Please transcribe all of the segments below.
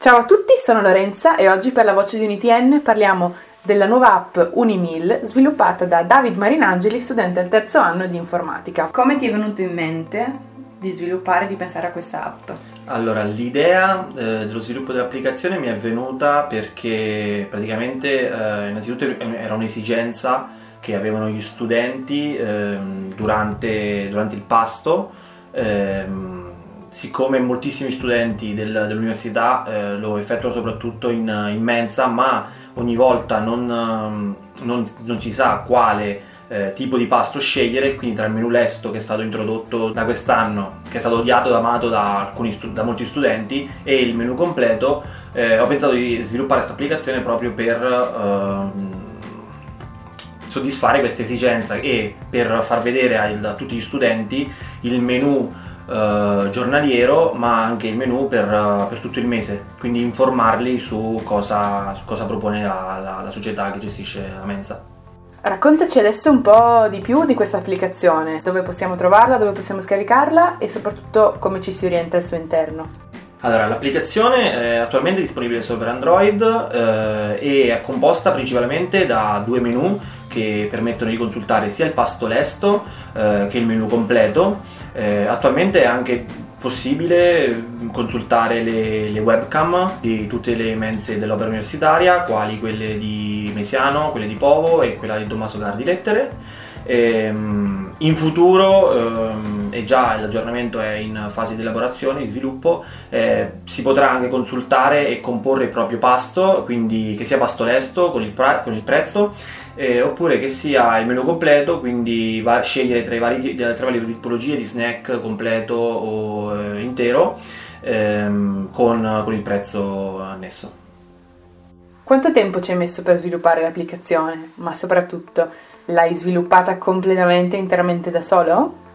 Ciao a tutti, sono Lorenza e oggi per la voce di UniTN parliamo della nuova app Unimil sviluppata da David Marinangeli, studente al terzo anno di informatica. Come ti è venuto in mente di sviluppare e di pensare a questa app? Allora, l'idea eh, dello sviluppo dell'applicazione mi è venuta perché praticamente eh, innanzitutto era un'esigenza che avevano gli studenti eh, durante, durante, il pasto. Siccome moltissimi studenti del, dell'università eh, lo effettuano soprattutto in, in, mensa, ma ogni volta non, ehm, non, non si sa quale eh, tipo di pasto scegliere, quindi tra il menù lesto che è stato introdotto da quest'anno, che è stato odiato e amato da, stu- da, molti studenti, e il menù completo, eh, ho pensato di sviluppare questa applicazione proprio per ehm, soddisfare questa esigenza e per far vedere a, a tutti gli studenti il menù uh, giornaliero ma anche il menu per, uh, per, tutto il mese, quindi informarli su cosa, su cosa propone la, la, la società che gestisce la mensa. Raccontaci adesso un po' di più di questa applicazione, dove possiamo trovarla, dove possiamo scaricarla e soprattutto come ci si orienta al suo interno. Allora, l'applicazione è attualmente disponibile solo per Android eh, e è composta principalmente da due menu che permettono di consultare sia il pasto lesto eh, che il menu completo. Eh, attualmente è anche possibile consultare le, le, webcam di tutte le mense dell'opera universitaria, quali quelle di Mesiano, quelle di Povo e quella di Tommaso Gardi Lettere. Ehm, in futuro, ehm, e già l'aggiornamento è in fase di elaborazione, di sviluppo, eh, si potrà anche consultare e comporre il proprio pasto, quindi che sia pasto lesto con il, pra- con il prezzo, eh, oppure che sia il menu completo, quindi va- scegliere tra, vari, tra le varie tipologie di snack completo o eh, intero ehm, con, con il prezzo annesso. Quanto tempo ci hai messo per sviluppare l'applicazione? Ma soprattutto l'hai sviluppata completamente, interamente da solo?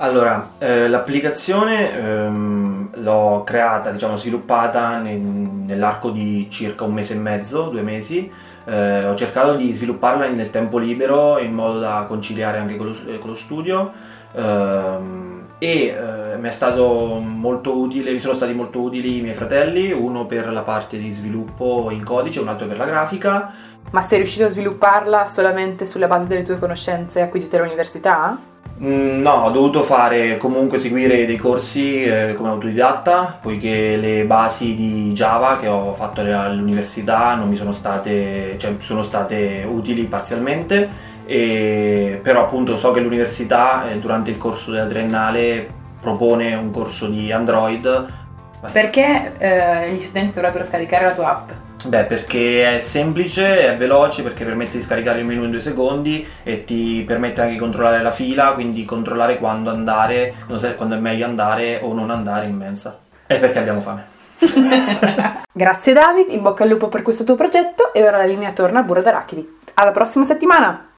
Allora, eh, l'applicazione ehm, l'ho creata, diciamo, sviluppata nel, nell'arco di circa un mese e mezzo, due mesi. Eh, ho cercato di svilupparla nel tempo libero in modo da conciliare anche con lo, con lo studio ehm, e eh, mi è stato molto utile, mi sono stati molto utili i miei fratelli, uno per la parte di sviluppo in codice, un altro per la grafica. Ma sei riuscito a svilupparla solamente sulla base delle tue conoscenze acquisite all'università? Mm, no, ho dovuto fare comunque seguire dei corsi eh, come autodidatta, poiché le basi di Java che ho fatto all'università non mi sono state, cioè, sono state utili parzialmente, e, però appunto so che l'università eh, durante il corso della triennale propone un corso di Android. Perché eh, gli studenti dovrebbero scaricare la tua app? Beh, perché è semplice, è veloce, perché permette di scaricare il menu in due secondi e ti permette anche di controllare la fila, quindi controllare quando andare, quando è meglio andare o non andare in mensa. E perché abbiamo fame. Grazie David, in bocca al lupo per questo tuo progetto e ora la linea torna a Burro d'Arachidi. Alla prossima settimana!